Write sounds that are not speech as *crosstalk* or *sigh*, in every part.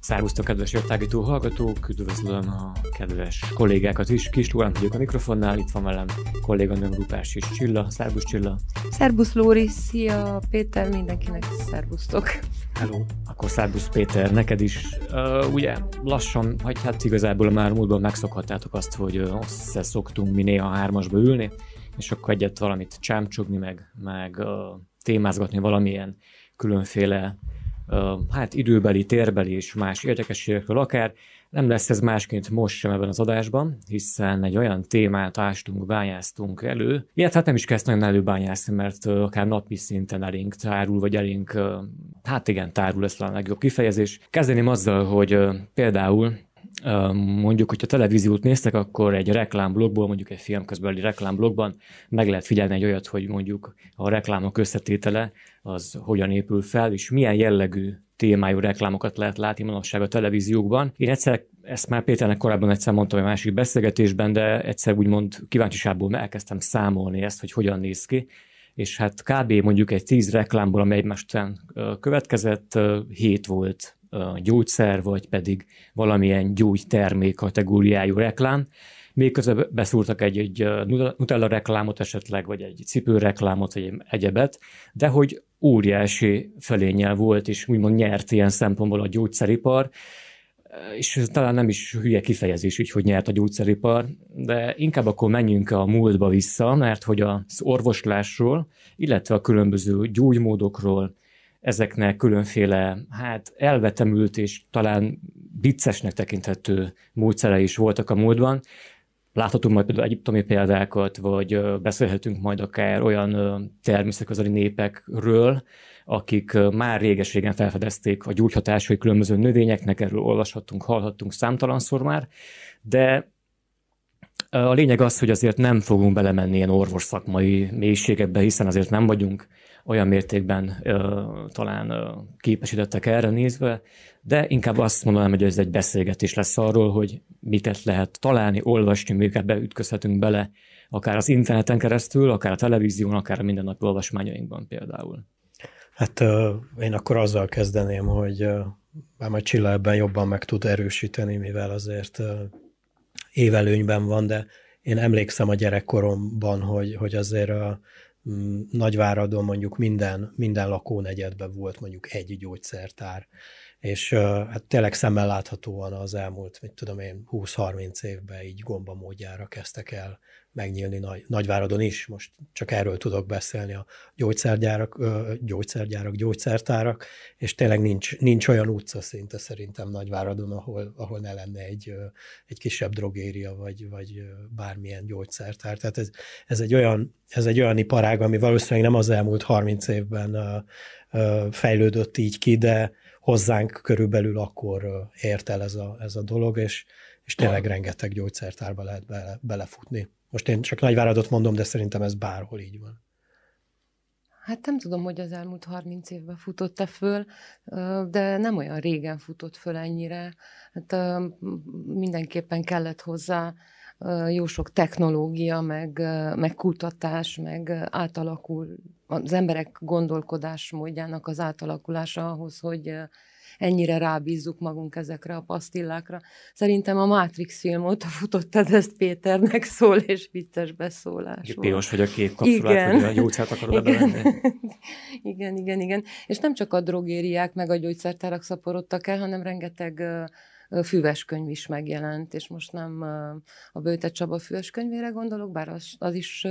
Szervusztok, kedves értágító hallgatók! Üdvözlöm a kedves kollégákat is. Kis Lórán vagyok a mikrofonnál, itt van velem kolléganőm Rupás és Csilla. Szervusz Csilla! Szervusz Lóri, szia Péter, mindenkinek szervusztok! Hello! Akkor szervusz Péter, neked is. Uh, ugye lassan, vagy hát igazából már múltban megszokhattátok azt, hogy össze szoktunk mi néha hármasba ülni, és akkor egyet valamit csámcsogni, meg, meg uh, témázgatni valamilyen különféle hát időbeli, térbeli és más érdekességekről akár. Nem lesz ez másként most sem ebben az adásban, hiszen egy olyan témát ástunk, bányáztunk elő. Ilyet hát nem is kezd nagyon előbányászni, mert akár napi szinten elénk tárul, vagy elénk, hát igen, tárul, ez a legjobb kifejezés. Kezdeném azzal, hogy például mondjuk, hogyha televíziót néztek, akkor egy reklámblogból, mondjuk egy filmközbeli reklámblogban meg lehet figyelni egy olyat, hogy mondjuk a reklámok összetétele az hogyan épül fel, és milyen jellegű témájú reklámokat lehet látni manapság a televíziókban. Én egyszer, ezt már Péternek korábban egyszer mondtam egy másik beszélgetésben, de egyszer úgymond kíváncsiságból elkezdtem számolni ezt, hogy hogyan néz ki, és hát kb. mondjuk egy tíz reklámból, amely egymást után következett, hét volt gyógyszer, vagy pedig valamilyen gyógytermék kategóriájú reklám. Még közben beszúrtak egy, egy Nutella reklámot esetleg, vagy egy cipő reklámot, vagy egy egyebet, de hogy óriási fölényel volt, és úgymond nyert ilyen szempontból a gyógyszeripar, és ez talán nem is hülye kifejezés, így, hogy nyert a gyógyszeripar, de inkább akkor menjünk a múltba vissza, mert hogy az orvoslásról, illetve a különböző gyógymódokról, ezeknek különféle, hát elvetemült és talán viccesnek tekinthető módszere is voltak a múltban. Láthatunk majd például egyiptomi példákat, vagy beszélhetünk majd akár olyan természetközeli népekről, akik már réges-régen felfedezték a gyógyhatásai különböző növényeknek, erről olvashattunk, hallhattunk számtalanszor már, de a lényeg az, hogy azért nem fogunk belemenni ilyen orvos szakmai mélységekbe, hiszen azért nem vagyunk olyan mértékben ö, talán ö, képesítettek erre nézve, de inkább azt mondanám, hogy ez egy beszélgetés lesz arról, hogy miket lehet találni, olvasni, miket beütközhetünk bele, akár az interneten keresztül, akár a televízión, akár a mindennapi olvasmányainkban például. Hát én akkor azzal kezdeném, hogy már majd Csilla ebben jobban meg tud erősíteni, mivel azért évelőnyben van, de én emlékszem a gyerekkoromban, hogy, hogy azért a Nagyváradon mondjuk minden, minden lakónegyedben volt mondjuk egy gyógyszertár, és hát tényleg szemmel láthatóan az elmúlt, mit tudom én, 20-30 évben így gomba módjára kezdtek el megnyílni Nagy, Nagyváradon is, most csak erről tudok beszélni, a gyógyszergyárak, gyógyszergyárak, gyógyszertárak, és tényleg nincs, nincs olyan utca szinte szerintem Nagyváradon, ahol, ahol ne lenne egy, egy kisebb drogéria, vagy, vagy bármilyen gyógyszertár. Tehát ez, ez, egy olyan, ez egy olyan iparág, ami valószínűleg nem az elmúlt 30 évben fejlődött így ki, de hozzánk körülbelül akkor ért el ez a, ez a dolog, és, és tényleg rengeteg gyógyszertárba lehet bele, belefutni. Most én csak Nagyváradot mondom, de szerintem ez bárhol így van. Hát nem tudom, hogy az elmúlt 30 évben futott-e föl, de nem olyan régen futott föl ennyire. Hát mindenképpen kellett hozzá jó sok technológia, meg, meg kutatás, meg átalakul az emberek gondolkodásmódjának az átalakulása ahhoz, hogy ennyire rábízzuk magunk ezekre a pasztillákra. Szerintem a Matrix film óta futottad ezt Péternek szól, és vicces beszólás Piros vagy a kék kapszulát, igen. hogy a gyógyszert akarod igen. *laughs* igen, igen, igen. És nem csak a drogériák meg a gyógyszertárak szaporodtak el, hanem rengeteg füves könyv is megjelent, és most nem a Bőte Csaba füves könyvére gondolok, bár az, az is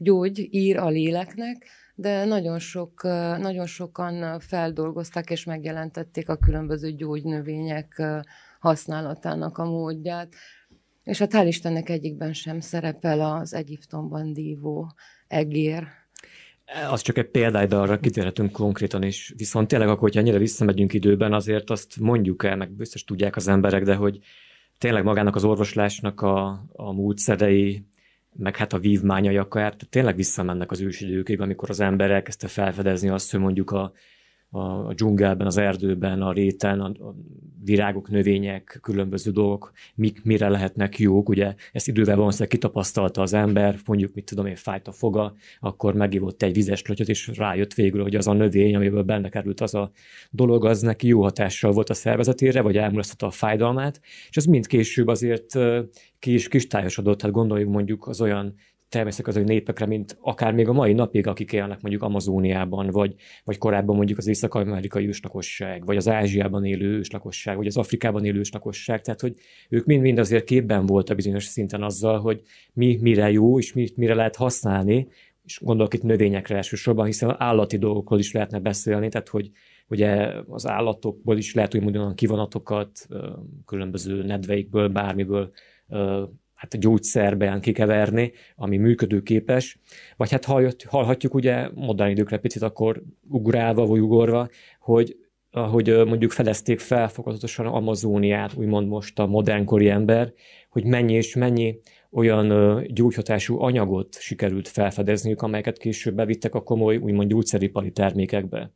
gyógy, ír a léleknek, de nagyon, sok, nagyon sokan feldolgozták és megjelentették a különböző gyógynövények használatának a módját. És hát hál' Istennek egyikben sem szerepel az Egyiptomban dívó egér. Az csak egy példány, de arra kitérhetünk konkrétan is. Viszont tényleg akkor, hogyha ennyire visszamegyünk időben, azért azt mondjuk el, meg biztos tudják az emberek, de hogy tényleg magának az orvoslásnak a, a módszerei, meg hát a vívmányai akár, tehát tényleg visszamennek az ősidőkig, amikor az ember elkezdte felfedezni azt, hogy mondjuk a a dzsungelben, az erdőben, a réten, a, a virágok, növények, különböző dolgok, mik, mire lehetnek jók. Ugye ezt idővel valószínűleg kitapasztalta az ember, mondjuk, mit tudom én, fájt a foga, akkor megivott egy vizes klötyöt, és rájött végül, hogy az a növény, amiből benne került az a dolog, az neki jó hatással volt a szervezetére, vagy elmulasztotta a fájdalmát, és ez mind később azért ki is kristályosodott, hát gondoljuk mondjuk az olyan természetesen népekre, mint akár még a mai napig, akik élnek mondjuk Amazóniában, vagy, vagy korábban mondjuk az észak-amerikai őslakosság, vagy az Ázsiában élő őslakosság, vagy az Afrikában élő őslakosság, tehát hogy ők mind-mind azért képben voltak bizonyos szinten azzal, hogy mi mire jó, és mit mire lehet használni, és gondolok itt növényekre elsősorban, hiszen állati dolgokról is lehetne beszélni, tehát hogy ugye az állatokból is lehet úgy mondani kivonatokat, különböző nedveikből, bármiből hát a gyógyszerben kikeverni, ami működőképes, vagy hát hallhatjuk ugye modern időkre picit akkor ugrálva vagy ugorva, hogy ahogy mondjuk fedezték fel fokozatosan Amazóniát, úgymond most a modernkori ember, hogy mennyi és mennyi olyan gyógyhatású anyagot sikerült felfedezniük, amelyeket később bevittek a komoly, úgymond gyógyszeripari termékekbe.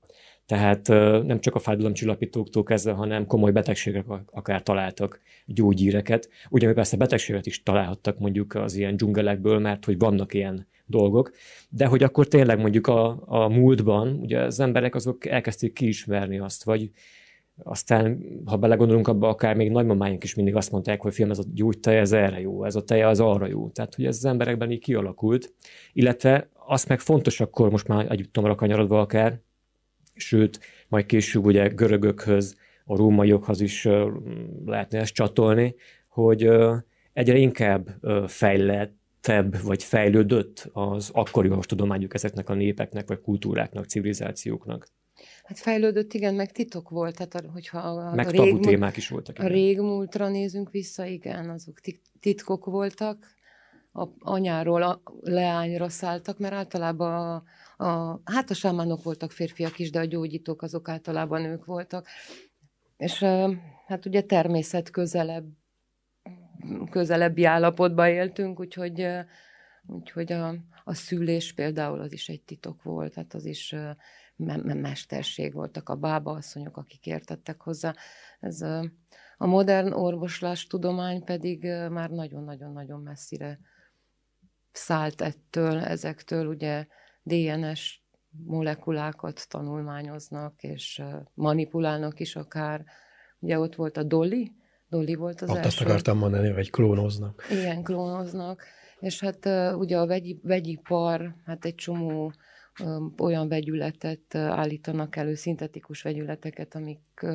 Tehát nem csak a fájdalomcsillapítóktól kezdve, hanem komoly betegségek akár találtak gyógyíreket. Ugye persze betegséget is találhattak mondjuk az ilyen dzsungelekből, mert hogy vannak ilyen dolgok, de hogy akkor tényleg mondjuk a, a múltban ugye az emberek azok elkezdték kiismerni azt, vagy aztán, ha belegondolunk abba, akár még nagymamáink is mindig azt mondták, hogy film, ez a gyógytej, ez erre jó, ez a teje az arra jó. Tehát, hogy ez az emberekben így kialakult. Illetve azt meg fontos akkor most már együttomra kanyarodva akár, sőt, majd később ugye görögökhöz, a rómaiokhoz is lehetne ezt csatolni, hogy egyre inkább fejlettebb vagy fejlődött az akkori tudományuk ezeknek a népeknek, vagy kultúráknak, civilizációknak. Hát fejlődött, igen, meg titok volt, tehát hogyha a, meg a régmúlt, témák is voltak. Igen. A régmúltra nézünk vissza, igen, azok titkok voltak, a anyáról a leányra szálltak, mert általában a, a, hát a sámánok voltak férfiak is, de a gyógyítók azok általában nők voltak. És hát ugye természet közelebb, közelebbi állapotban éltünk, úgyhogy, úgyhogy a, a szülés például az is egy titok volt, hát az is me- mesterség voltak a bába asszonyok, akik értettek hozzá. Ez a modern orvoslás tudomány pedig már nagyon-nagyon-nagyon messzire szállt ettől, ezektől, ugye DNS molekulákat tanulmányoznak, és manipulálnak is akár. Ugye ott volt a Dolly, Dolly volt az Ott első. azt akartam mondani, hogy klónoznak. Igen, klónoznak. És hát ugye a vegyi, vegyipar, hát egy csomó olyan vegyületet állítanak elő, szintetikus vegyületeket, amik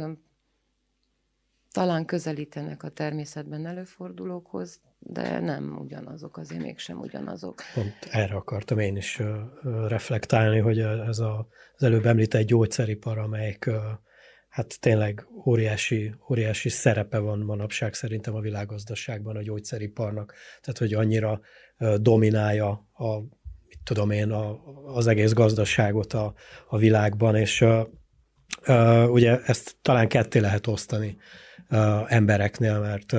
talán közelítenek a természetben előfordulókhoz, de nem ugyanazok, azért mégsem ugyanazok. Pont erre akartam én is reflektálni, hogy ez a, az előbb említett gyógyszeripar, amelyik hát tényleg óriási, óriási szerepe van manapság szerintem a világgazdaságban a gyógyszeriparnak, tehát hogy annyira dominálja a, mit tudom én, a, az egész gazdaságot a, a világban, és ugye ezt talán ketté lehet osztani embereknél, mert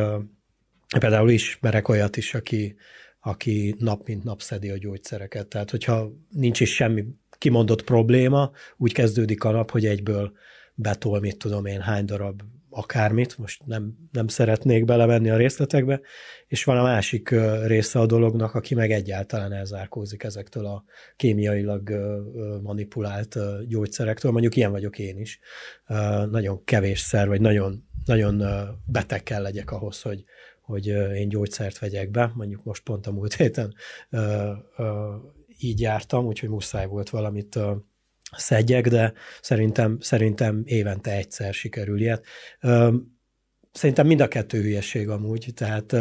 például ismerek olyat is, aki, aki nap mint nap szedi a gyógyszereket. Tehát, hogyha nincs is semmi kimondott probléma, úgy kezdődik a nap, hogy egyből betol, mit tudom én, hány darab akármit, most nem, nem szeretnék belevenni a részletekbe, és van a másik része a dolognak, aki meg egyáltalán elzárkózik ezektől a kémiailag manipulált gyógyszerektől, mondjuk ilyen vagyok én is. Nagyon kevésszer, vagy nagyon, nagyon beteg kell legyek ahhoz, hogy, hogy én gyógyszert vegyek be, mondjuk most pont a múlt héten így jártam, úgyhogy muszáj volt valamit szedjek, de szerintem, szerintem évente egyszer sikerül ilyet. Szerintem mind a kettő hülyeség amúgy, tehát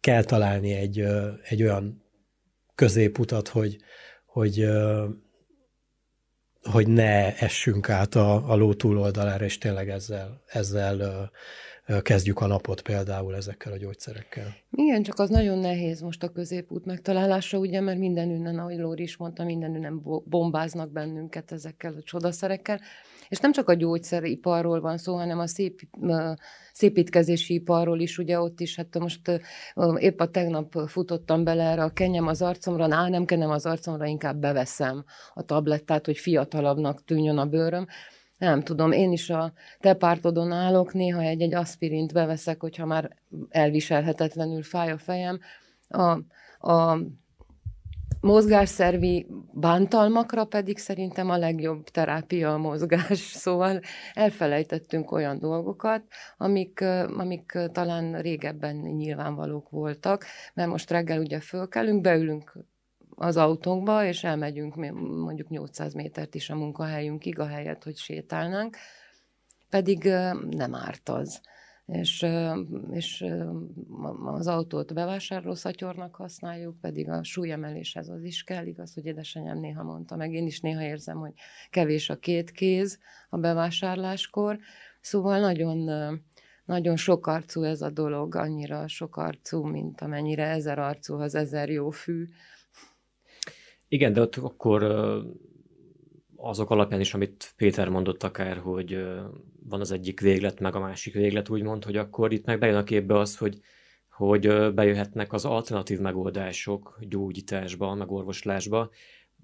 kell találni egy, egy olyan középutat, hogy, hogy, hogy ne essünk át a, a ló túloldalára, és tényleg ezzel, ezzel kezdjük a napot például ezekkel a gyógyszerekkel. Igen, csak az nagyon nehéz most a középút megtalálása, ugye, mert mindenünnen, ahogy Lóri is mondta, mindenünnen bombáznak bennünket ezekkel a csodaszerekkel. És nem csak a gyógyszeriparról van szó, hanem a szép, szépítkezési iparról is, ugye ott is, hát most épp a tegnap futottam bele erre a kenyem az arcomra, á, nem kenem az arcomra, inkább beveszem a tablettát, hogy fiatalabbnak tűnjön a bőröm nem tudom, én is a te pártodon állok, néha egy-egy aspirint beveszek, hogyha már elviselhetetlenül fáj a fejem. A, a mozgásszervi bántalmakra pedig szerintem a legjobb terápia a mozgás. *laughs* Szóval elfelejtettünk olyan dolgokat, amik, amik talán régebben nyilvánvalók voltak, mert most reggel ugye fölkelünk, beülünk az autónkba, és elmegyünk mondjuk 800 métert is a munkahelyünkig, a helyet, hogy sétálnánk, pedig nem árt az. És, és az autót bevásárlószatyornak használjuk, pedig a súlyemeléshez az is kell, igaz, hogy édesanyám néha mondta, meg én is néha érzem, hogy kevés a két kéz a bevásárláskor, szóval nagyon, nagyon sokarcú ez a dolog, annyira sokarcú, mint amennyire ezer arcú az ezer jó fű, igen, de ott akkor azok alapján is, amit Péter mondott akár, hogy van az egyik véglet, meg a másik véglet, úgymond, hogy akkor itt meg bejön a képbe az, hogy, hogy bejöhetnek az alternatív megoldások gyógyításba, meg orvoslásba,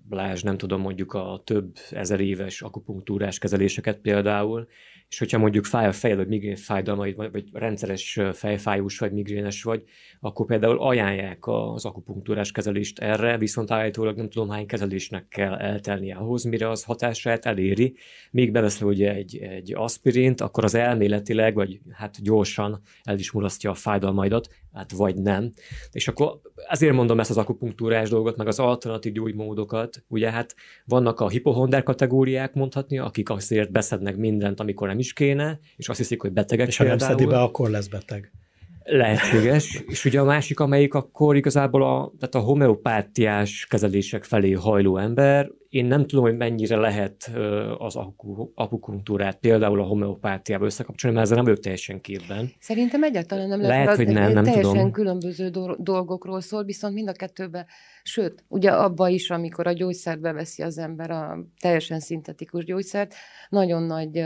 Blázs, nem tudom, mondjuk a több ezer éves akupunktúrás kezeléseket például, és hogyha mondjuk fáj a fejed, vagy migrén fájdalmaid, vagy, rendszeres fejfájós vagy migrénes vagy, akkor például ajánlják az akupunktúrás kezelést erre, viszont állítólag nem tudom hány kezelésnek kell eltelnie ahhoz, mire az hatását eléri. Még beveszel ugye egy, egy aspirint, akkor az elméletileg, vagy hát gyorsan el is mulasztja a fájdalmaidat, hát vagy nem. És akkor ezért mondom ezt az akupunktúrás dolgot, meg az alternatív gyógymódokat. Ugye hát vannak a hipohonder kategóriák mondhatni, akik azért beszednek mindent, amikor nem is kéne, és azt hiszik, hogy betegek És ha nem szedi be, akkor lesz beteg. Lehetséges. és ugye a másik, amelyik akkor igazából a, tehát a homeopátiás kezelések felé hajló ember, én nem tudom, hogy mennyire lehet az akupunktúrát például a homeopátiába összekapcsolni, mert ezzel nem vagyok teljesen képben. Szerintem egyáltalán nem lehet, lehet hogy nem, nem teljesen tudom. különböző dolgokról szól, viszont mind a kettőben, sőt, ugye abba is, amikor a gyógyszert beveszi az ember, a teljesen szintetikus gyógyszert, nagyon nagy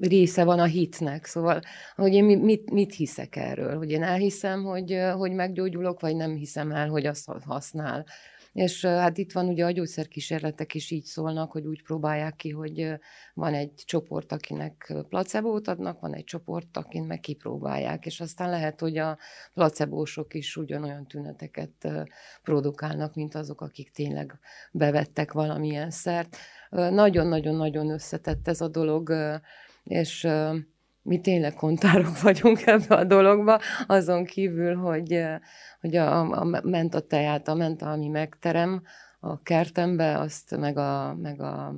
része van a hitnek. Szóval, hogy én mit, mit hiszek erről? Hogy én elhiszem, hogy, hogy meggyógyulok, vagy nem hiszem el, hogy azt használ. És hát itt van ugye a gyógyszerkísérletek is így szólnak, hogy úgy próbálják ki, hogy van egy csoport, akinek placebót adnak, van egy csoport, akin meg kipróbálják, és aztán lehet, hogy a placebósok is ugyanolyan tüneteket produkálnak, mint azok, akik tényleg bevettek valamilyen szert. Nagyon-nagyon-nagyon összetett ez a dolog, és mi tényleg kontárok *laughs* vagyunk ebbe a dologba, azon kívül, hogy, hogy a, a menta teját, a menta, ami megterem a kertembe, azt meg a, meg a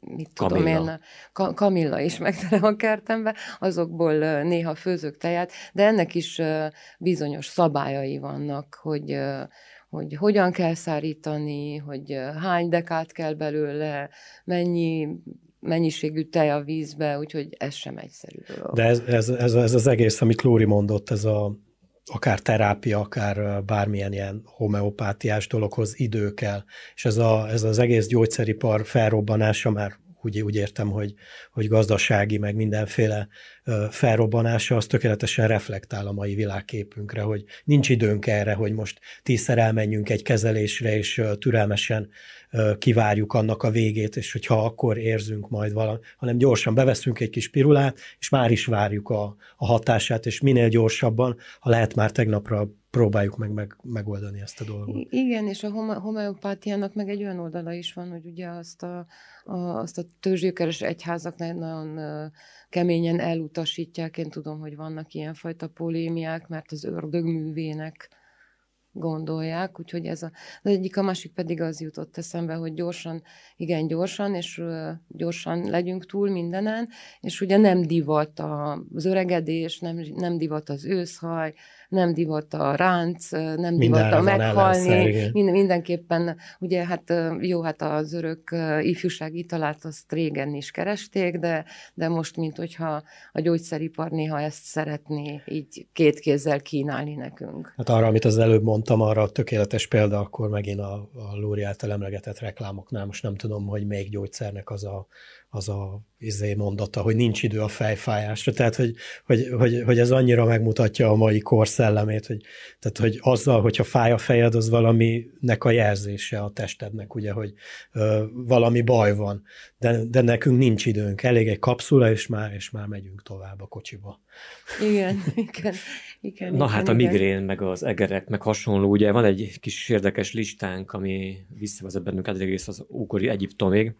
mit Kamilla. tudom én, ka- Kamilla is megterem a kertembe, azokból néha főzök tejet, de ennek is bizonyos szabályai vannak, hogy hogy hogyan kell szárítani, hogy hány dekát kell belőle, mennyi mennyiségű tej a vízbe, úgyhogy ez sem egyszerű dolog. De ez, ez, ez, ez az egész, amit Lóri mondott, ez a akár terápia, akár bármilyen ilyen homeopátiás dologhoz idő kell. És ez, a, ez az egész gyógyszeripar felrobbanása már úgy, úgy értem, hogy, hogy gazdasági, meg mindenféle felrobbanása, az tökéletesen reflektál a mai világképünkre, hogy nincs időnk erre, hogy most tízszer elmenjünk egy kezelésre, és türelmesen kivárjuk annak a végét, és hogyha akkor érzünk majd valami, hanem gyorsan beveszünk egy kis pirulát, és már is várjuk a, a hatását, és minél gyorsabban, ha lehet már tegnapra próbáljuk meg, meg megoldani ezt a dolgot. Igen, és a homeopátiának meg egy olyan oldala is van, hogy ugye azt a, a, azt a törzsgyökeres egyházak nagyon keményen elutasítják. Én tudom, hogy vannak ilyenfajta polémiák, mert az ördög művének gondolják, úgyhogy ez a, az egyik, a másik pedig az jutott eszembe, hogy gyorsan, igen, gyorsan, és gyorsan legyünk túl mindenen, és ugye nem divat az öregedés, nem, nem divat az őszhaj, nem divat a ránc, nem divat a meghalni, minden, mindenképpen, ugye hát jó, hát az örök ifjúság italát azt régen is keresték, de, de most, mint hogyha a gyógyszeripar néha ezt szeretné így két kézzel kínálni nekünk. Hát arra, amit az előbb mondtam, arra a tökéletes példa, akkor megint a, a Lóri által emlegetett reklámoknál, most nem tudom, hogy melyik gyógyszernek az a az a izé mondata, hogy nincs idő a fejfájásra. Tehát, hogy, hogy, hogy, hogy ez annyira megmutatja a mai kor szellemét, hogy, tehát, hogy azzal, hogyha fáj a fejed, az valaminek a jelzése a testednek, ugye, hogy ö, valami baj van. De, de nekünk nincs időnk. Elég egy kapszula, és már, és már megyünk tovább a kocsiba. Igen, *laughs* igen. igen Na igen, hát a igen. migrén, meg az egerek, meg hasonló, ugye van egy kis érdekes listánk, ami visszavezet bennünket egész az ókori Egyiptomig.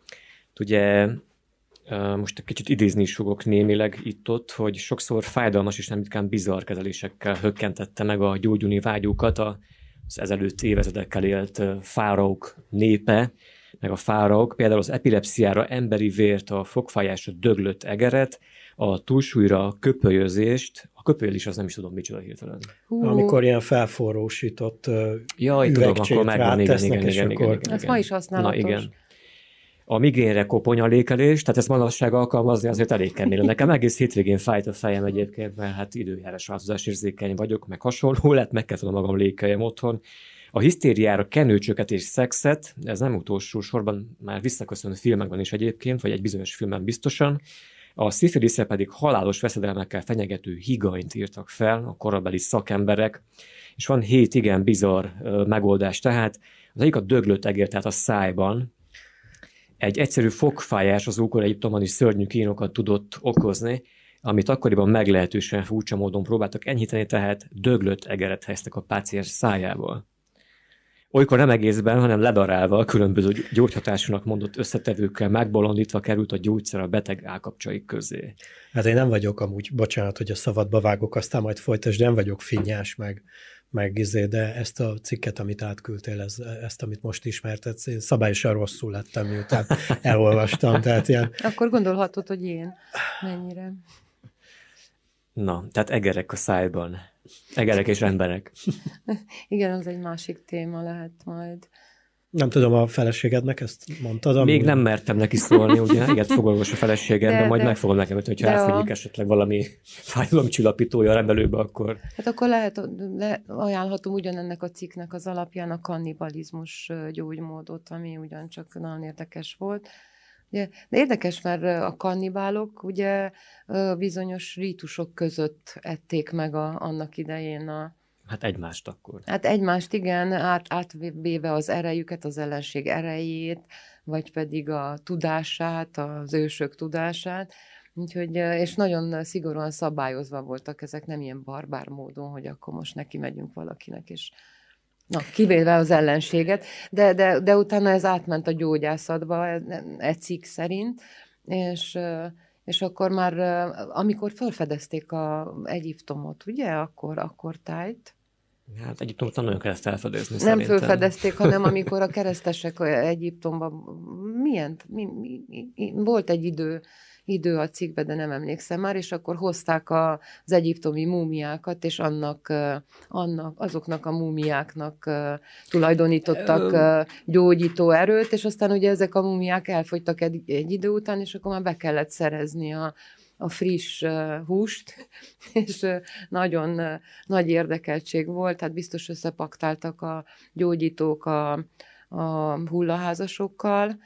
Ugye most egy kicsit idézni is fogok némileg itt-ott, hogy sokszor fájdalmas és nem ritkán bizarr kezelésekkel hökkentette meg a gyógyulni vágyókat az ezelőtt évezredekkel élt fáraók népe, meg a fáraók, például az epilepsziára emberi vért, a fogfájásra döglött egeret, a túlsúlyra a köpölyözést, a köpölyözés az nem is tudom micsoda hirtelen. Hú, Amikor ilyen felforrósított Jaj, tudom, akkor megvan, igen, igen, és igen, akkor- igen, igen, Ez igen. ma is használatos. Na igen. A migrénre koponyalékelés, tehát ezt manapság alkalmazni azért elég kemény. Nekem egész hétvégén fájt a fejem egyébként, mert hát időjárás változás érzékeny vagyok, meg hasonló, lehet meg kell magam lékeljem otthon. A hisztériára kenőcsöket és szexet, ez nem utolsó sorban már visszaköszönő filmekben is egyébként, vagy egy bizonyos filmben biztosan. A szifiliszre pedig halálos veszedelmekkel fenyegető higanyt írtak fel a korabeli szakemberek, és van hét igen bizarr megoldás. Tehát az egyik a döglött egér, tehát a szájban, egy egyszerű fogfájás az ókor Egyiptomban is szörnyű kínokat tudott okozni, amit akkoriban meglehetősen furcsa módon próbáltak enyhíteni, tehát döglött egeret helyeztek a páciens szájából. Olykor nem egészben, hanem ledarálva, különböző gyógyhatásúnak mondott összetevőkkel megbolondítva került a gyógyszer a beteg állkapcsaik közé. Hát én nem vagyok amúgy, bocsánat, hogy a szabadba vágok, aztán majd folytasd, nem vagyok finnyás, meg, meg izé, de ezt a cikket, amit átküldtél, ez, ezt, amit most ismertetsz, én szabályosan rosszul lettem, miután *laughs* elolvastam, tehát ilyen, Akkor gondolhatod, hogy én mennyire. Na, tehát egerek a szájban. Egerek és emberek. *laughs* Igen, az egy másik téma lehet majd. Nem tudom, a feleségednek ezt mondtad? Még amúgy? nem mertem neki szólni, ugye, *laughs* ilyet fogorvos a feleségem, de, De- majd de- meg fogom nekem, hogyha de a- elfogyik esetleg valami *laughs* fájdalomcsillapítója a rendelőbe, akkor Hát akkor lehet, le, ajánlhatom ugyanennek a cikknek az alapján a kannibalizmus gyógymódot, ami ugyancsak nagyon érdekes volt. Ugye, de érdekes, mert a kannibálok ugye bizonyos rítusok között ették meg a, annak idején a, hát egymást akkor. Hát egymást igen, át, átvéve az erejüket, az ellenség erejét, vagy pedig a tudását, az ősök tudását. Úgyhogy, és nagyon szigorúan szabályozva voltak ezek, nem ilyen barbár módon, hogy akkor most neki megyünk valakinek, és Na, kivéve az ellenséget, de, de, de utána ez átment a gyógyászatba, e- egy cikk szerint, és, és akkor már, amikor felfedezték a Egyiptomot, ugye, akkor, akkor tájt, Hát Egyiptomot nem nagyon kell ezt elfedezni nem szerintem. fölfedezték, hanem *laughs* amikor a keresztesek Egyiptomban, milyen, mi, mi, mi, volt egy idő, idő a cikkbe, de nem emlékszem már, és akkor hozták a, az egyiptomi múmiákat, és annak, annak, azoknak a múmiáknak tulajdonítottak gyógyító erőt, és aztán ugye ezek a múmiák elfogytak egy, egy idő után, és akkor már be kellett szerezni a, a friss uh, húst, *laughs* és uh, nagyon uh, nagy érdekeltség volt, tehát biztos összepaktáltak a gyógyítók a, a hullaházasokkal, uh,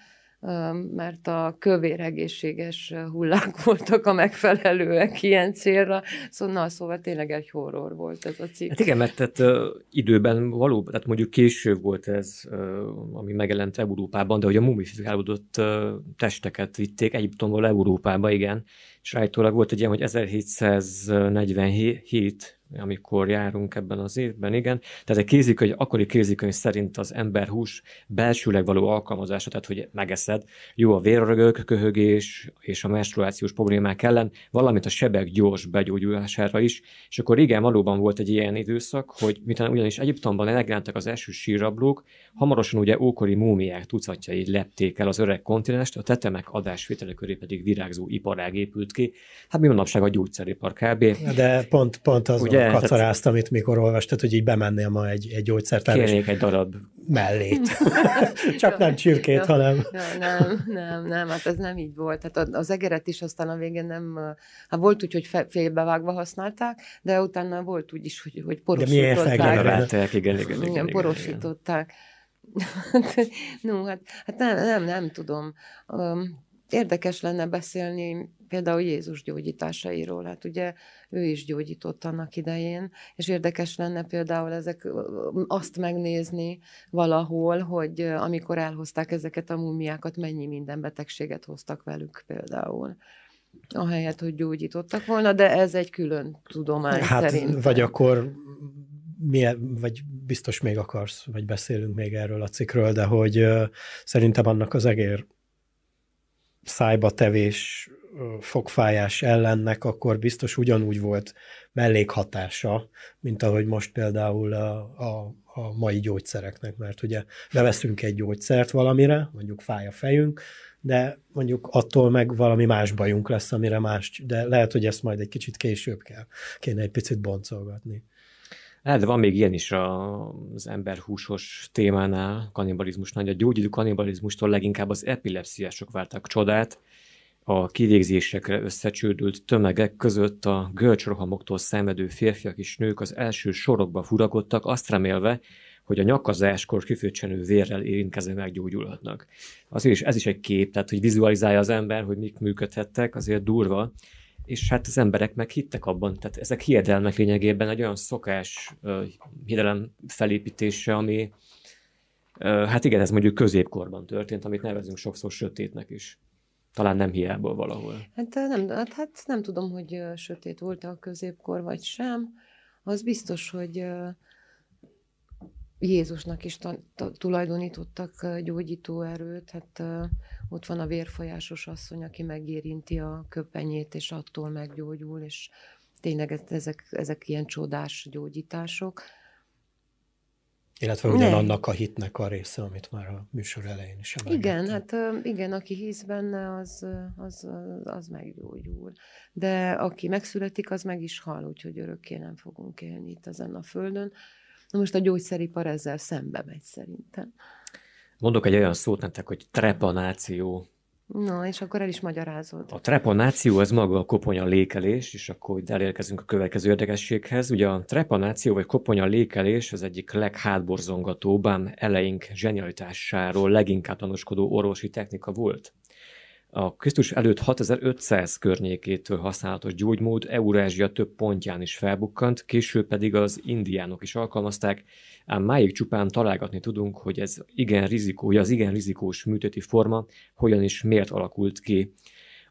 mert a kövér egészséges hullák *laughs* voltak a megfelelőek ilyen célra, szóval, na, szóval tényleg egy horror volt ez a cikk. Hát igen, mert tehát, ö, időben valóban, tehát mondjuk később volt ez, ö, ami megjelent Európában, de hogy a mumifikálódott ö, testeket vitték Egyiptomból Európába, igen, és állítólag volt egy ilyen, hogy 1747, amikor járunk ebben az évben, igen. Tehát egy kézikönyv, akkori kézikönyv szerint az ember hús belsőleg való alkalmazása, tehát hogy megeszed, jó a vérrögök, köhögés és a menstruációs problémák ellen, valamint a sebek gyors begyógyulására is. És akkor igen, valóban volt egy ilyen időszak, hogy miután ugyanis Egyiptomban megjelentek az első sírablók, hamarosan ugye ókori múmiák tucatjai lepték el az öreg kontinenst, a tetemek adásvétele köré pedig virágzó iparág épült ki. Hát mi manapság a gyógyszeripar kb. De pont, pont azon Ugye, Ugye, kacaráztam, amit mikor olvastad, hogy így bemennél ma egy, egy gyógyszertárba, és Kérnék egy darab mellét. *laughs* Csak nem csirkét, hanem... Nem, nem, nem, hát ez nem így volt. Hát a- az egeret is aztán a végén nem, hát volt úgy, hogy félbevágva használták, de utána volt úgy is, hogy, hogy De miért porosították. igen, igen, igen, Igen, igen, igen. porosították. no, *laughs* hát, hát nem, nem, nem tudom. Um, érdekes lenne beszélni például Jézus gyógyításairól. Hát ugye ő is gyógyított annak idején, és érdekes lenne például ezek, azt megnézni valahol, hogy amikor elhozták ezeket a mumiákat, mennyi minden betegséget hoztak velük például ahelyett, hogy gyógyítottak volna, de ez egy külön tudomány hát, szerint. Vagy akkor milyen, vagy biztos még akarsz, vagy beszélünk még erről a cikről, de hogy uh, szerintem annak az egér szájba tevés, fogfájás ellennek, akkor biztos ugyanúgy volt mellékhatása, mint ahogy most például a, a, a mai gyógyszereknek, mert ugye beveszünk egy gyógyszert valamire, mondjuk fáj a fejünk, de mondjuk attól meg valami más bajunk lesz, amire más, de lehet, hogy ezt majd egy kicsit később kell, kéne egy picit boncolgatni. Hát, de van még ilyen is az emberhúsos témánál, kannibalizmusnál, hogy a gyógyító kannibalizmustól leginkább az epilepsziások vártak csodát, a kivégzésekre összecsődült tömegek között a görcsrohamoktól szenvedő férfiak és nők az első sorokba furakodtak, azt remélve, hogy a nyakazáskor kifőcsenő vérrel érintkezve meggyógyulhatnak. Azért is ez is egy kép, tehát hogy vizualizálja az ember, hogy mik működhettek, azért durva, és hát az emberek meg hittek abban, tehát ezek hiedelmek lényegében egy olyan szokás hiedelem felépítése, ami hát igen, ez mondjuk középkorban történt, amit nevezünk sokszor sötétnek is. Talán nem hiából valahol. Hát nem, hát, hát nem tudom, hogy sötét volt a középkor, vagy sem. Az biztos, hogy Jézusnak is tulajdonítottak gyógyító erőt. Hát ott van a vérfolyásos asszony, aki megérinti a köpenyét, és attól meggyógyul, és tényleg ezek, ezek ilyen csodás gyógyítások. Illetve ugyanannak a hitnek a része, amit már a műsor elején is emlegettem. Igen, hát igen, aki hisz benne, az, az, az meggyógyul. De aki megszületik, az meg is hal, úgyhogy örökké nem fogunk élni itt ezen a földön. Na most a gyógyszeripar ezzel szembe megy szerintem. Mondok egy olyan szót nektek, hogy trepanáció. Na, és akkor el is magyarázod. A trepanáció az maga a koponya lékelés, és akkor itt elérkezünk a következő érdekességhez. Ugye a trepanáció vagy koponya lékelés az egyik leghátborzongatóbb, ám eleink zsenialitásáról leginkább tanúskodó orvosi technika volt. A Krisztus előtt 6500 környékétől használatos gyógymód Eurázsia több pontján is felbukkant, később pedig az indiánok is alkalmazták, ám máig csupán találgatni tudunk, hogy ez igen rizikó, hogy az igen rizikós műtéti forma hogyan is miért alakult ki.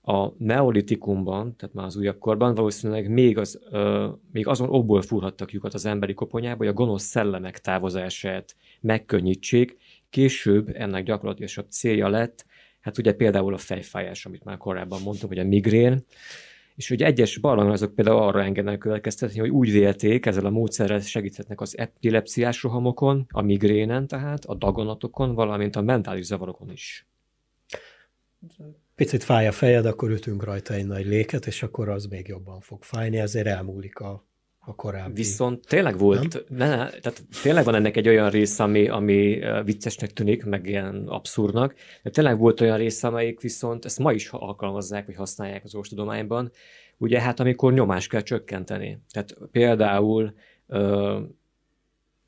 A neolitikumban, tehát már az újabb korban valószínűleg még, az, ö, még azon okból fúrhattak lyukat az emberi koponyába, hogy a gonosz szellemek távozását megkönnyítsék, később ennek gyakorlatilag célja lett, Hát ugye például a fejfájás, amit már korábban mondtam, hogy a migrén, és hogy egyes barlangrajzok például arra engednek következtetni, hogy úgy vélték, ezzel a módszerrel segíthetnek az epilepsziás rohamokon, a migrénen tehát, a daganatokon, valamint a mentális zavarokon is. Picit fáj a fejed, akkor ütünk rajta egy nagy léket, és akkor az még jobban fog fájni, ezért elmúlik a a korábbi. Viszont tényleg volt, ne, ne, tehát tényleg van ennek egy olyan része, ami, ami viccesnek tűnik, meg ilyen abszurdnak, de tényleg volt olyan része, amelyik viszont ezt ma is alkalmazzák, vagy használják az orvostudományban, ugye hát amikor nyomást kell csökkenteni. Tehát például ö,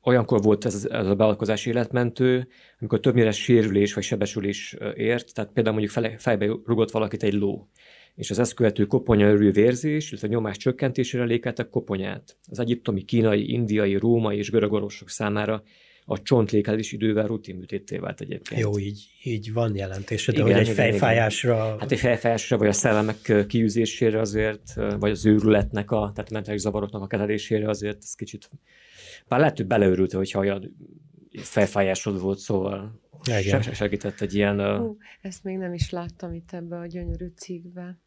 olyankor volt ez, ez a beavatkozás életmentő, amikor többnyire sérülés vagy sebesülés ért, tehát például mondjuk fele, fejbe rugott valakit egy ló és az ezt követő koponya vérzés, illetve a nyomás csökkentésére lékeltek koponyát. Az egyiptomi, kínai, indiai, római és görög orvosok számára a csontlékelés idővel rutinműtétté vált egyébként. Jó, így, így van jelentése, de igen, hogy egy igen, fejfájásra... Igen. Hát egy fejfájásra, vagy a szellemek kiűzésére azért, vagy az őrületnek, a, tehát mentális zavaroknak a kezelésére azért ez kicsit... Bár lehet, hogy beleőrült, hogyha olyan fejfájásod volt, szóval igen. segített egy ilyen... Hú, ezt még nem is láttam itt ebbe a gyönyörű cikkbe.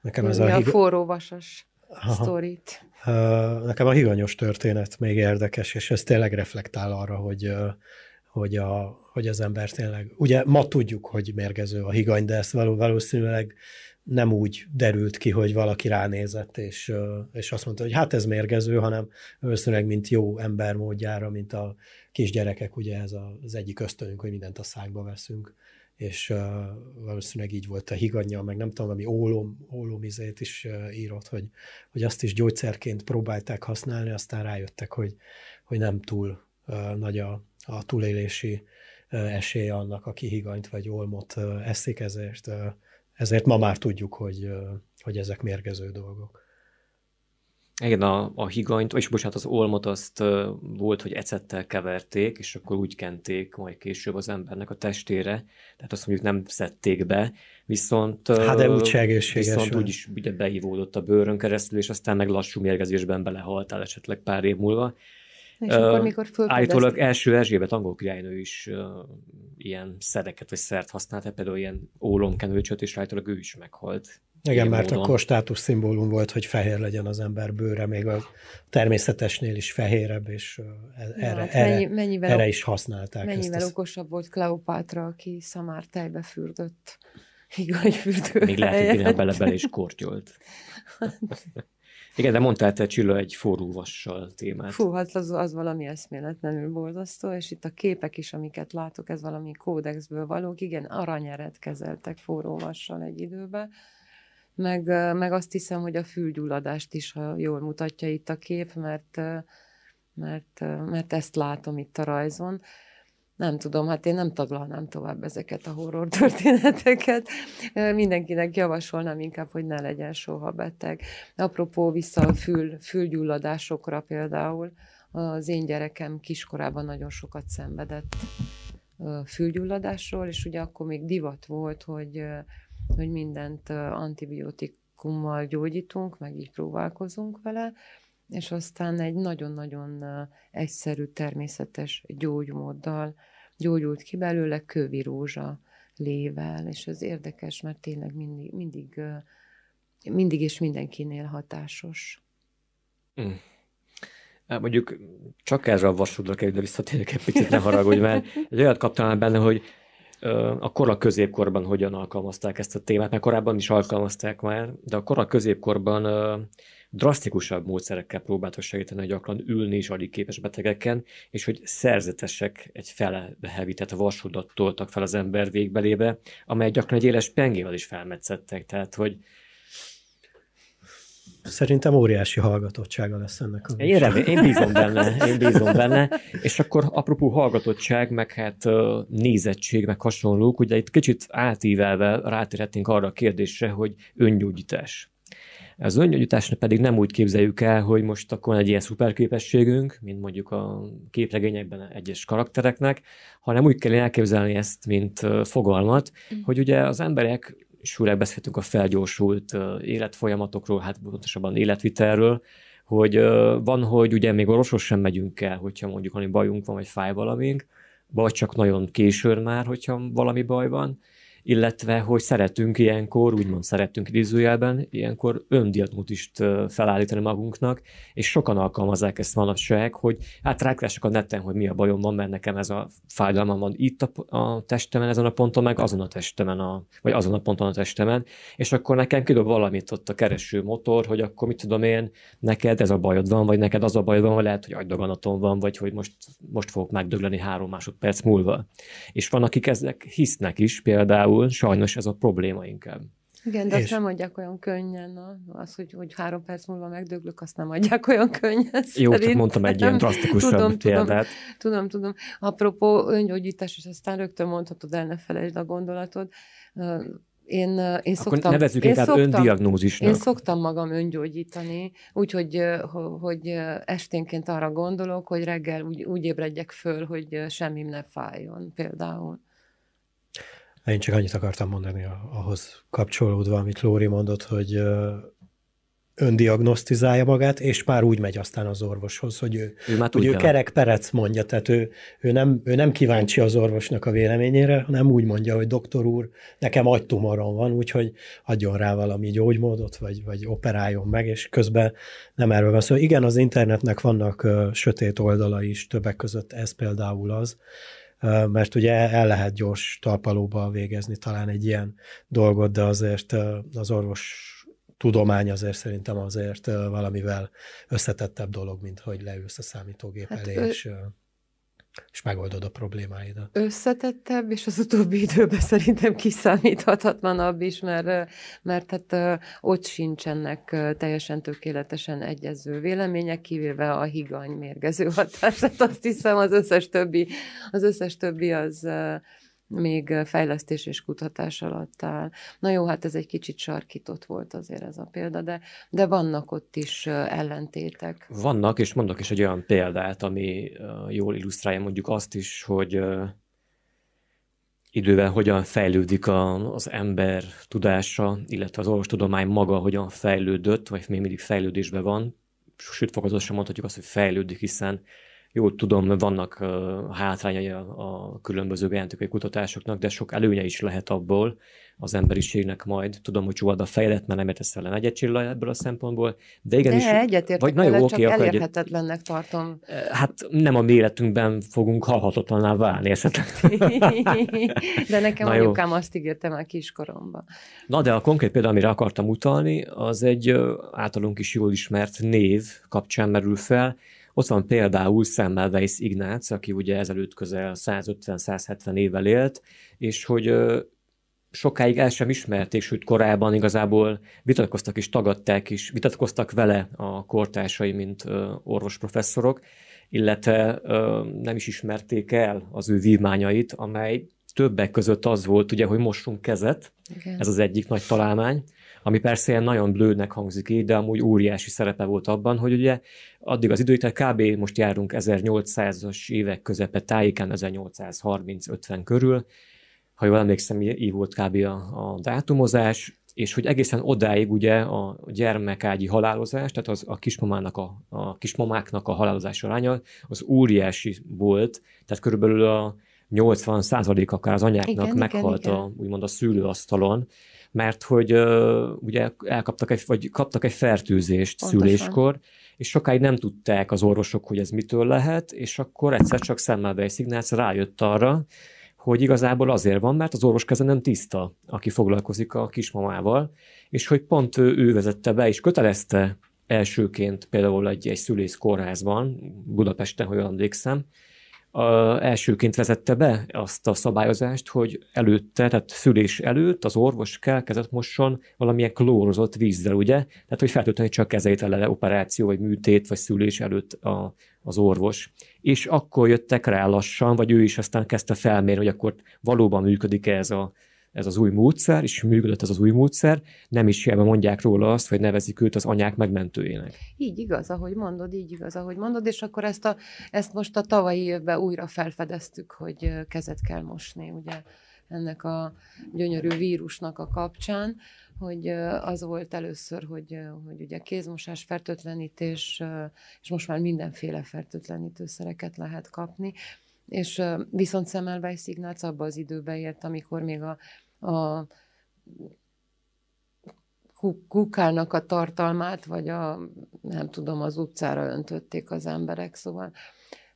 Nekem ez a, a forró vasas sztorit. Nekem a higanyos történet még érdekes, és ez tényleg reflektál arra, hogy, hogy, a, hogy az ember tényleg, ugye ma tudjuk, hogy mérgező a higany, de ezt valószínűleg nem úgy derült ki, hogy valaki ránézett, és, és azt mondta, hogy hát ez mérgező, hanem valószínűleg mint jó ember módjára, mint a kisgyerekek, ugye ez az egyik ösztönünk, hogy mindent a szákba veszünk, és uh, valószínűleg így volt a higanya, meg nem tudom, ami ólom, ólomizét is uh, írott, hogy, hogy azt is gyógyszerként próbálták használni, aztán rájöttek, hogy, hogy nem túl uh, nagy a, a túlélési esélye annak, aki higanyt vagy olmot eszik, ezért, ezért ma már tudjuk, hogy, hogy ezek mérgező dolgok. Igen, a, a higanyt, és bocsánat, az olmot azt uh, volt, hogy ecettel keverték, és akkor úgy kenték majd később az embernek a testére, tehát azt mondjuk nem szedték be, viszont... Hát de úgy egészséges. Viszont úgy is ugye beivódott a bőrön keresztül, és aztán meg lassú mérgezésben belehaltál esetleg pár év múlva. És uh, akkor mikor Állítólag első Erzsébet angol királynő is uh, ilyen szereket vagy szert használt, például ilyen ólomkenőcsöt, és állítólag ő is meghalt. Igen, mert módon. akkor státusz szimbólum volt, hogy fehér legyen az ember bőre, még a természetesnél is fehérebb, és erre, ja, erre, mennyi, mennyivel erre is használták. Mennyivel ezt okosabb volt Kleopátra, aki szamár tejbe fürdött higanyfürdő Még lehet, hogy bele-bele is kortyolt. *laughs* Igen, de mondtál te Csilla egy forró vassal témát. Fú, hát az, az valami eszméletlenül borzasztó, és itt a képek is, amiket látok, ez valami kódexből valók, igen, aranyeret kezeltek forró vassal egy időben, meg, meg azt hiszem, hogy a fülgyulladást is, ha jól mutatja itt a kép, mert, mert, mert ezt látom itt a rajzon. Nem tudom, hát én nem taglalnám tovább ezeket a horror történeteket. Mindenkinek javasolnám inkább, hogy ne legyen soha beteg. Apropó vissza a fül, fülgyulladásokra például, az én gyerekem kiskorában nagyon sokat szenvedett fülgyulladásról, és ugye akkor még divat volt, hogy hogy mindent antibiotikummal gyógyítunk, meg így próbálkozunk vele, és aztán egy nagyon-nagyon egyszerű, természetes gyógymóddal gyógyult ki belőle kövi rózsa lével, és ez érdekes, mert tényleg mindig, mindig, mindig és mindenkinél hatásos. Mm. Mondjuk csak erre a vasúdra kell, de visszatérek egy picit, ne haragudj, mert egy olyat kaptam benne, hogy a kora középkorban hogyan alkalmazták ezt a témát, mert korábban is alkalmazták már, de a kora középkorban drasztikusabb módszerekkel próbáltak segíteni, hogy gyakran ülni is alig képes betegeken, és hogy szerzetesek egy fele hevített vasudat toltak fel az ember végbelébe, amely gyakran egy éles pengével is felmetszettek, tehát hogy Szerintem óriási hallgatottsága lesz ennek. A én, remé, én bízom benne, én bízom benne. És akkor apropó hallgatottság, meg hát nézettség, meg hasonlók, ugye itt kicsit átívelve rátérhetnénk arra a kérdésre, hogy öngyógyítás. Az öngyógyításnak pedig nem úgy képzeljük el, hogy most akkor van egy ilyen szuperképességünk, mint mondjuk a képregényekben egyes karaktereknek, hanem úgy kell elképzelni ezt, mint fogalmat, mm. hogy ugye az emberek és főleg beszéltünk a felgyorsult életfolyamatokról, hát pontosabban életvitelről, hogy van, hogy ugye még orvoshoz sem megyünk el, hogyha mondjuk valami bajunk van, vagy fáj valamink, vagy csak nagyon későn már, hogyha valami baj van, illetve hogy szeretünk ilyenkor, úgymond szeretünk idézőjelben, ilyenkor öndiagnótist felállítani magunknak, és sokan alkalmazzák ezt manapság, hogy hát rákeresek a neten, hogy mi a bajom van, mert nekem ez a fájdalmam van itt a, a testemen, ezen a ponton, meg azon a testemen, a, vagy azon a ponton a testemen, és akkor nekem kidob valamit ott a kereső motor, hogy akkor mit tudom én, neked ez a bajod van, vagy neked az a bajod van, vagy lehet, hogy agydaganatom van, vagy hogy most, most fogok megdögleni három másodperc múlva. És van, akik ezek hisznek is, például például sajnos ez a probléma inkább. Igen, de és... azt nem adják olyan könnyen, na? az, hogy, hogy három perc múlva megdöglök, azt nem adják olyan könnyen. Jó, csak mondtam egy ilyen drasztikusabb tudom, példát. Tudom, tudom, tudom. Apropó öngyógyítás, és aztán rögtön mondhatod el, ne felejtsd a gondolatod. Én, én Akkor szoktam, nevezzük én inkább szoktam, öndiagnózisnak. Én szoktam magam öngyógyítani, úgyhogy hogy esténként arra gondolok, hogy reggel úgy, úgy ébredjek föl, hogy semmim ne fájjon például. Én csak annyit akartam mondani ahhoz kapcsolódva, amit Lóri mondott, hogy öndiagnosztizálja magát, és már úgy megy aztán az orvoshoz, hogy ő, ő, már hogy ő kerek perec mondja, tehát ő, ő, nem, ő nem kíváncsi az orvosnak a véleményére, hanem úgy mondja, hogy doktor úr, nekem agytumorom van, úgyhogy adjon rá valami gyógymódot, vagy, vagy operáljon meg, és közben nem erről van szó. Szóval igen, az internetnek vannak uh, sötét oldala is, többek között ez például az, mert ugye el lehet gyors talpalóba végezni talán egy ilyen dolgot, de azért az orvos tudomány azért szerintem azért valamivel összetettebb dolog, mint hogy leülsz a számítógép hát elé, és és megoldod a problémáidat. Összetettebb, és az utóbbi időben *laughs* szerintem kiszámíthatatlanabb is, mert, mert hát ott sincsenek teljesen tökéletesen egyező vélemények, kivéve a higany mérgező hatását. *laughs* Azt hiszem az összes többi, az összes többi az még fejlesztés és kutatás alatt áll. Na jó, hát ez egy kicsit sarkított volt azért ez a példa, de, de vannak ott is ellentétek. Vannak, és mondok is egy olyan példát, ami jól illusztrálja mondjuk azt is, hogy idővel hogyan fejlődik az ember tudása, illetve az orvostudomány maga hogyan fejlődött, vagy még mindig fejlődésben van. Sőt, fokozatosan mondhatjuk azt, hogy fejlődik, hiszen Jól tudom, vannak uh, hátrányai a, a különböző genetikai kutatásoknak, de sok előnye is lehet abból az emberiségnek majd. Tudom, hogy Csuada fejlett, mert nem értesz ellen egyetcsilla ebből a szempontból, de igenis... De egyetértek vagy, nagyon oké, csak elérhetetlennek egyet... tartom. Hát nem a méretünkben fogunk halhatatlaná válni *laughs* de nekem anyukám azt ígérte már kiskoromban. Na de a konkrét példa, amire akartam utalni, az egy általunk is jól ismert név kapcsán merül fel, ott van például Semmelweis Ignác, aki ugye ezelőtt közel 150-170 évvel élt, és hogy sokáig el sem ismerték, sőt korábban igazából vitatkoztak és tagadták is, vitatkoztak vele a kortársai, mint orvosprofesszorok, illetve nem is ismerték el az ő vívmányait, amely többek között az volt, ugye, hogy mossunk kezet, Igen. ez az egyik nagy találmány, ami persze ilyen nagyon blőnek hangzik így, de amúgy óriási szerepe volt abban, hogy ugye addig az időt, kb. most járunk 1800-as évek közepe tájéken, 1830-50 körül, ha jól emlékszem, így volt kb. A, a dátumozás, és hogy egészen odáig ugye a gyermekágyi halálozás, tehát az a kismamának a, a kismamáknak a halálozás aránya az óriási volt, tehát körülbelül a 80 százalék akár az anyáknak igen, meghalt igen, a, úgymond a szülőasztalon, mert hogy uh, ugye elkaptak egy, vagy kaptak egy fertőzést Pontosan. szüléskor, és sokáig nem tudták az orvosok, hogy ez mitől lehet, és akkor egyszer csak Semmelweis Ignác rájött arra, hogy igazából azért van, mert az orvos keze nem tiszta, aki foglalkozik a kismamával, és hogy pont ő, ő vezette be, és kötelezte elsőként például egy, egy szülész kórházban, Budapesten, hogy emlékszem, a, elsőként vezette be azt a szabályozást, hogy előtte, tehát szülés előtt az orvos kell kezet mosson valamilyen klórozott vízzel, ugye? Tehát, hogy feltölteni csak kezeit eleve operáció, vagy műtét, vagy szülés előtt a, az orvos. És akkor jöttek rá lassan, vagy ő is aztán kezdte felmérni, hogy akkor valóban működik ez a, ez az új módszer, és működött ez az új módszer, nem is hiába mondják róla azt, hogy nevezik őt az anyák megmentőjének. Így igaz, ahogy mondod, így igaz, ahogy mondod, és akkor ezt, a, ezt most a tavalyi évben újra felfedeztük, hogy kezet kell mosni, ugye ennek a gyönyörű vírusnak a kapcsán, hogy az volt először, hogy, hogy ugye kézmosás, fertőtlenítés, és most már mindenféle fertőtlenítőszereket lehet kapni, és viszont Semmelweis Ignác abba az időbe ért, amikor még a a kukának a tartalmát, vagy a, nem tudom, az utcára öntötték az emberek, szóval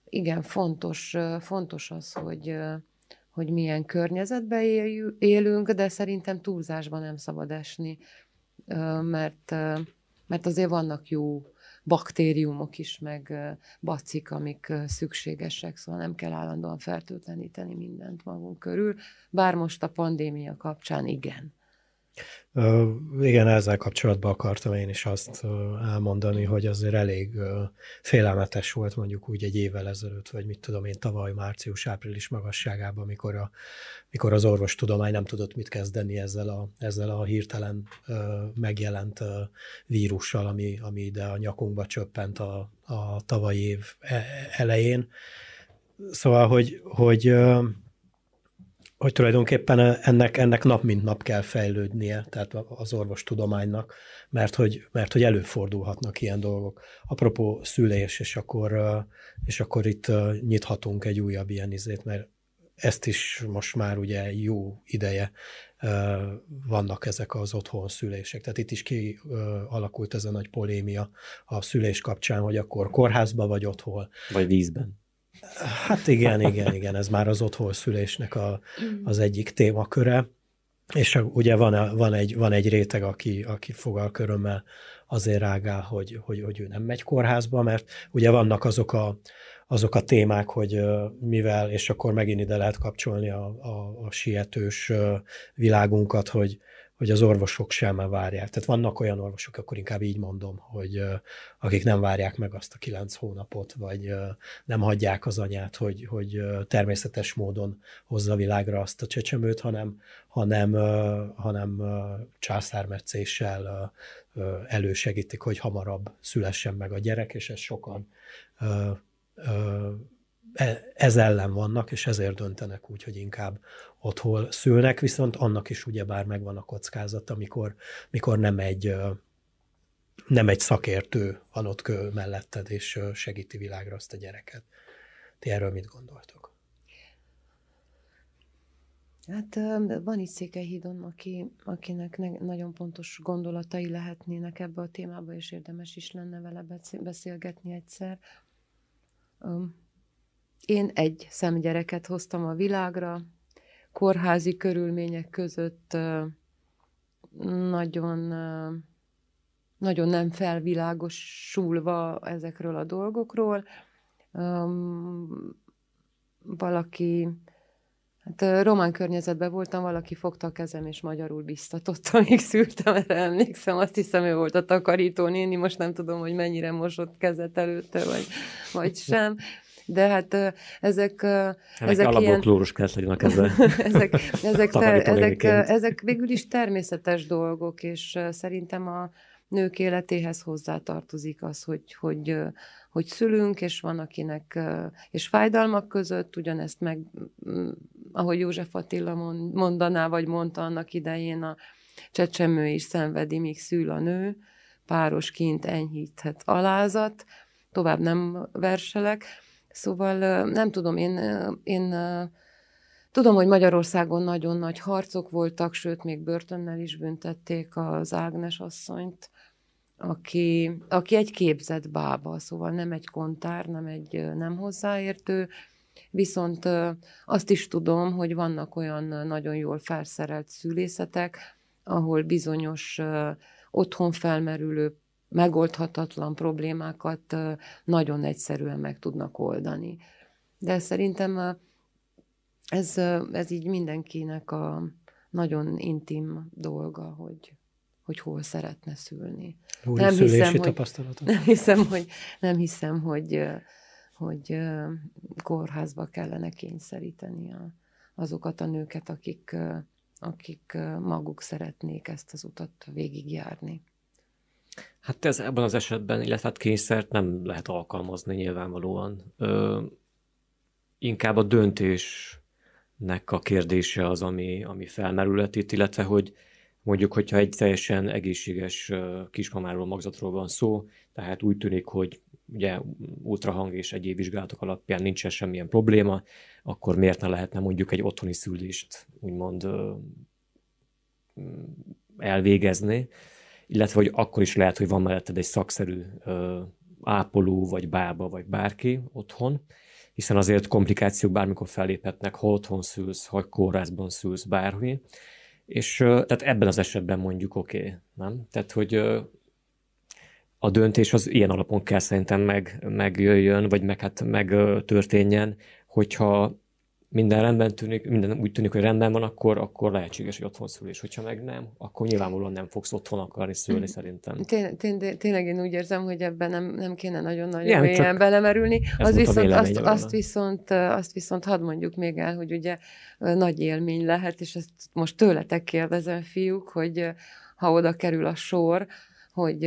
igen, fontos, fontos az, hogy, hogy milyen környezetben élünk, de szerintem túlzásban nem szabad esni, mert, mert azért vannak jó baktériumok is, meg bacik, amik szükségesek, szóval nem kell állandóan fertőtleníteni mindent magunk körül, bár most a pandémia kapcsán igen. Uh, igen, ezzel kapcsolatban akartam én is azt elmondani, hogy azért elég uh, félelmetes volt mondjuk úgy egy évvel ezelőtt, vagy mit tudom én, tavaly március-április magasságában, mikor, a, mikor az orvostudomány nem tudott mit kezdeni ezzel a, ezzel a hirtelen megjelent vírussal, ami, ami ide a nyakunkba csöppent a, a tavalyi év e, elején. Szóval, hogy, hogy hogy tulajdonképpen ennek, ennek nap mint nap kell fejlődnie, tehát az orvostudománynak, mert hogy, mert hogy előfordulhatnak ilyen dolgok. Apropó szülés, és akkor, és akkor itt nyithatunk egy újabb ilyen izét, mert ezt is most már ugye jó ideje vannak ezek az otthon szülések. Tehát itt is kialakult ez a nagy polémia a szülés kapcsán, hogy akkor kórházba vagy otthon. Vagy vízben. Hát igen, igen, igen, ez már az otthon szülésnek a, az egyik témaköre. És ugye van, van, egy, van egy réteg, aki, aki fogalkörömmel azért rágál, hogy, hogy, hogy ő nem megy kórházba, mert ugye vannak azok a, azok a témák, hogy mivel, és akkor megint ide lehet kapcsolni a, a, a sietős világunkat, hogy, hogy az orvosok sem várják. Tehát vannak olyan orvosok, akkor inkább így mondom, hogy akik nem várják meg azt a kilenc hónapot, vagy nem hagyják az anyát, hogy, hogy természetes módon hozza világra azt a csecsemőt, hanem, hanem, hanem császármetszéssel elősegítik, hogy hamarabb szülessen meg a gyerek, és ez sokan E, ez ellen vannak, és ezért döntenek úgy, hogy inkább otthon szülnek, viszont annak is ugyebár megvan a kockázat, amikor, mikor nem egy, nem egy szakértő van ott melletted, és segíti világra azt a gyereket. Ti erről mit gondoltok? Hát van itt Székelyhídon, aki, akinek nagyon pontos gondolatai lehetnének ebbe a témába, és érdemes is lenne vele beszélgetni egyszer. Én egy szemgyereket hoztam a világra, kórházi körülmények között nagyon, nagyon nem felvilágosulva ezekről a dolgokról. Valaki, hát román környezetben voltam, valaki fogta a kezem, és magyarul biztatott, *laughs* amíg szültem, erre emlékszem, azt hiszem, ő volt a takarító néni, most nem tudom, hogy mennyire mosott kezet előtte, vagy, vagy sem de hát ezek... Ennek ezek ilyen... klórus kell legyen a kezbe. ezek, ezek, *laughs* ter, ezek, ezek végül is természetes dolgok, és szerintem a nők életéhez hozzátartozik az, hogy, hogy, hogy szülünk, és van akinek, és fájdalmak között, ugyanezt meg, ahogy József Attila mondaná, vagy mondta annak idején, a csecsemő is szenvedi, míg szül a nő, párosként enyhíthet alázat, tovább nem verselek, Szóval nem tudom, én, én tudom, hogy Magyarországon nagyon nagy harcok voltak, sőt, még börtönnel is büntették az Ágnes asszonyt, aki, aki egy képzett bába, szóval nem egy kontár, nem egy nem hozzáértő, viszont azt is tudom, hogy vannak olyan nagyon jól felszerelt szülészetek, ahol bizonyos otthon felmerülő megoldhatatlan problémákat nagyon egyszerűen meg tudnak oldani. De szerintem ez, ez így mindenkinek a nagyon intim dolga, hogy, hogy hol szeretne szülni. Új nem hiszem, hogy, *laughs* nem hiszem, hogy, nem hiszem, hogy, hogy kórházba kellene kényszeríteni a, azokat a nőket, akik, akik maguk szeretnék ezt az utat végigjárni. Hát ez ebben az esetben, illetve hát kényszert nem lehet alkalmazni nyilvánvalóan. Ö, inkább a döntésnek a kérdése az, ami, ami felmerülhet itt, illetve hogy mondjuk, hogyha egy teljesen egészséges kismamáról, magzatról van szó, tehát úgy tűnik, hogy ugye ultrahang és egyéb vizsgálatok alapján nincsen semmilyen probléma, akkor miért ne lehetne mondjuk egy otthoni szülést úgymond elvégezni illetve hogy akkor is lehet, hogy van melletted egy szakszerű ö, ápoló, vagy bába, vagy bárki otthon, hiszen azért komplikációk bármikor felléphetnek, ha otthon szülsz, ha kórházban szülsz, bármi. És tehát ebben az esetben mondjuk oké, okay, nem? Tehát, hogy a döntés az ilyen alapon kell szerintem meg, megjöjjön, vagy meg, hát megtörténjen, hogyha minden rendben tűnik, minden úgy tűnik, hogy rendben van, akkor, akkor lehetséges, hogy otthon szülés. Hogyha meg nem, akkor nyilvánvalóan nem fogsz otthon akarni szülni, mm. szerintem. Tény, tény, tényleg én úgy érzem, hogy ebben nem, nem kéne nagyon-nagyon mélyen belemerülni. Az viszont, azt, azt, viszont, azt viszont hadd mondjuk még el, hogy ugye nagy élmény lehet, és ezt most tőletek kérdezem, fiúk, hogy ha oda kerül a sor, hogy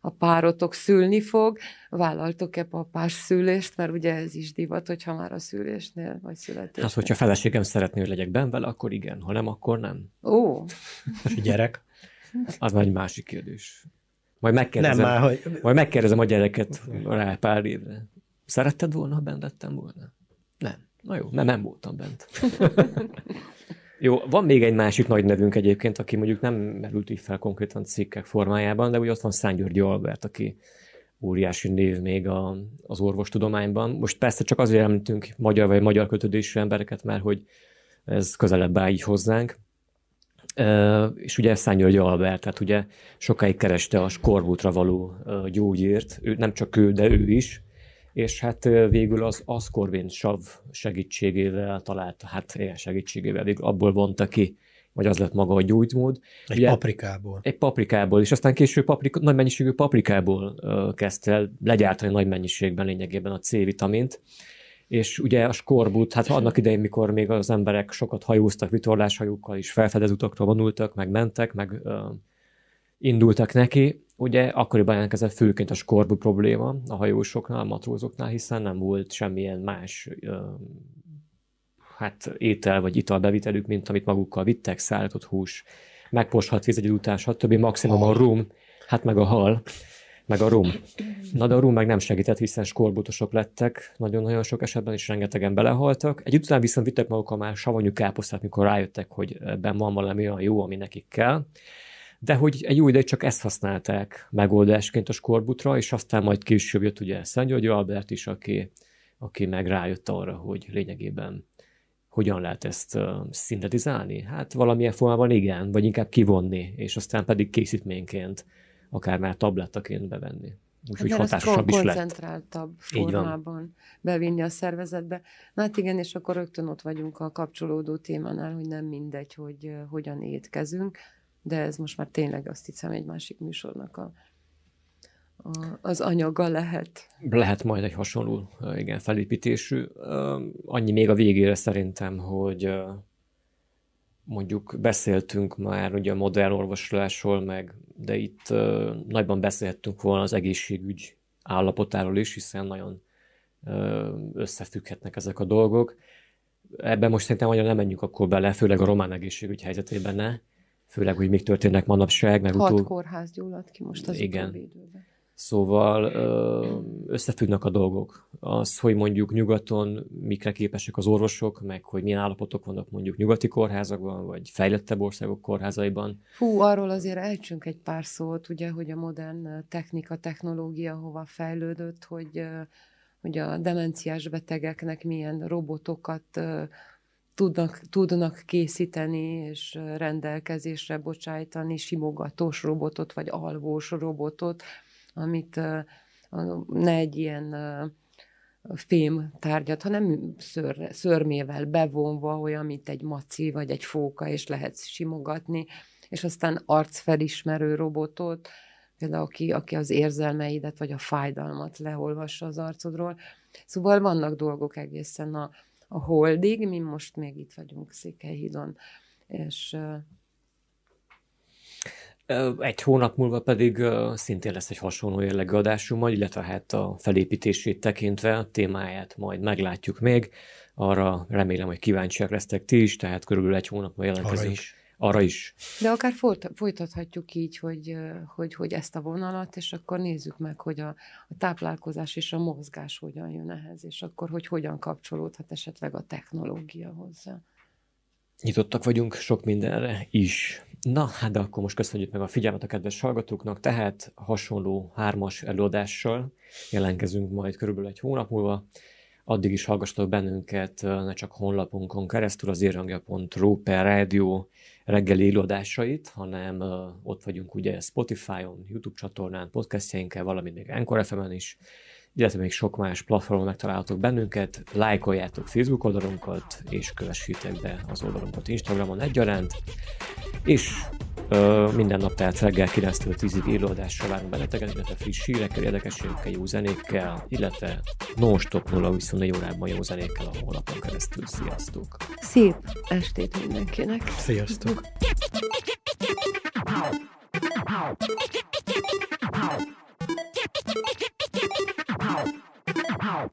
a párotok szülni fog, vállaltok-e papás szülést, mert ugye ez is divat, hogyha már a szülésnél vagy születésnél. Hát, hogyha feleségem szeretné, hogy legyek benne vele, akkor igen, ha nem, akkor nem. Ó. *laughs* És gyerek? Az már egy másik kérdés. Majd megkérdezem, nem, már, hogy... majd megkérdezem a gyereket rá pár évre. Szeretted volna, ha bent lettem volna? Nem. Na jó, mert nem voltam bent. *laughs* Jó, van még egy másik nagy nevünk egyébként, aki mondjuk nem merült így fel konkrétan cikkek formájában, de ugye ott van Szánygyörgyi Albert, aki óriási név még a, az orvostudományban. Most persze csak azért említünk magyar vagy magyar kötődésű embereket, mert hogy ez közelebb áll így hozzánk. E, és ugye Szánygyörgyi Albert, tehát ugye sokáig kereste a skorbútra való gyógyért, ő, nem csak ő, de ő is, és hát végül az aszkorvin sav segítségével talált, hát ilyen segítségével végül abból vonta ki, vagy az lett maga a gyújtmód. Egy Ugye, paprikából. Egy paprikából, és aztán később paprika, nagy mennyiségű paprikából uh, kezdte el legyártani nagy mennyiségben lényegében a C-vitamint, és ugye a skorbut, hát annak idején, mikor még az emberek sokat hajóztak vitorláshajókkal is, felfedez utakra vonultak, meg mentek, meg uh, indultak neki, ugye akkoriban jelentkezett főként a skorbut probléma a hajósoknál, a matrózoknál, hiszen nem volt semmilyen más hát étel vagy ital bevitelük, mint amit magukkal vittek, szállított hús, megposhat víz egy után, stb. Maximum a rum, hát meg a hal, meg a rum. Na de a rum meg nem segített, hiszen skorbutosok lettek, nagyon-nagyon sok esetben is rengetegen belehaltak. Egy után viszont vittek magukkal már savanyú káposztát, mikor rájöttek, hogy ebben van valami olyan jó, ami nekik kell. De hogy egy jó ideig csak ezt használták megoldásként a skorbutra, és aztán majd később jött ugye Szent György Albert is, aki, aki meg rájött arra, hogy lényegében hogyan lehet ezt uh, szintetizálni? Hát valamilyen formában igen, vagy inkább kivonni, és aztán pedig készítményként, akár már tablettaként bevenni. Úgyhogy hát hatásosabb is lett. koncentráltabb formában bevinni a szervezetbe. Na hát igen, és akkor rögtön ott vagyunk a kapcsolódó témánál, hogy nem mindegy, hogy uh, hogyan étkezünk, de ez most már tényleg azt hiszem egy másik műsornak a az anyaga lehet. Lehet majd egy hasonló, igen, felépítésű. Annyi még a végére szerintem, hogy mondjuk beszéltünk már ugye a modern orvoslásról, meg, de itt nagyban beszélhettünk volna az egészségügy állapotáról is, hiszen nagyon összefügghetnek ezek a dolgok. Ebben most szerintem nagyon nem menjünk akkor bele, főleg a román egészségügy helyzetében ne, főleg, hogy még történnek manapság. Meg Hat utó... kórház gyulladt ki most az Igen. időben. Szóval összefüggnek a dolgok. Az, hogy mondjuk nyugaton mikre képesek az orvosok, meg hogy milyen állapotok vannak mondjuk nyugati kórházakban, vagy fejlettebb országok kórházaiban. Fú, arról azért ejtsünk egy pár szót, ugye, hogy a modern technika, technológia hova fejlődött, hogy, hogy a demenciás betegeknek milyen robotokat tudnak, tudnak készíteni és rendelkezésre bocsájtani, simogatós robotot, vagy alvós robotot, amit ne egy ilyen fém tárgyat, hanem ször, szörmével bevonva, olyan, mint egy maci vagy egy fóka, és lehet simogatni, és aztán arcfelismerő robotot, például aki, aki az érzelmeidet vagy a fájdalmat leolvassa az arcodról. Szóval vannak dolgok egészen a, a holdig, mi most még itt vagyunk Székelyhídon, és egy hónap múlva pedig szintén lesz egy hasonló jellegű adásunk majd, illetve hát a felépítését tekintve a témáját majd meglátjuk még. Arra remélem, hogy kíváncsiak lesztek ti is, tehát körülbelül egy hónapban jelentkezünk. Arra is. De akár folytathatjuk így, hogy, hogy, hogy ezt a vonalat, és akkor nézzük meg, hogy a, a táplálkozás és a mozgás hogyan jön ehhez, és akkor, hogy hogyan kapcsolódhat esetleg a technológia hozzá. Nyitottak vagyunk sok mindenre is. Na, hát de akkor most köszönjük meg a figyelmet a kedves hallgatóknak, tehát hasonló hármas előadással jelentkezünk majd körülbelül egy hónap múlva. Addig is hallgassatok bennünket ne csak honlapunkon keresztül az érhangja.ru per rádió reggeli előadásait, hanem ott vagyunk ugye Spotify-on, YouTube csatornán, podcastjainkkel, valamint még Encore fm is, illetve még sok más platformon megtalálhatok bennünket, lájkoljátok Facebook oldalunkat, és kövessétek be az oldalunkat Instagramon egyaránt, és ö, minden nap tehát reggel 9-től 10-ig élőadásra várunk benneteket, illetve friss hírekkel, érdekességekkel, jó zenékkel, illetve non-stop 0-24 órában jó zenékkel a honlapon keresztül. Sziasztok! Szép estét mindenkinek! Sziasztok! Sziasztok. Ow!